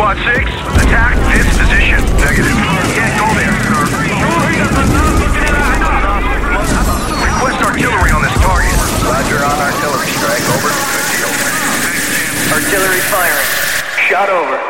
Squad 6, attack this position. Negative. Can't go there. Request artillery on this target. Roger on artillery strike, over. Artillery firing. Shot over.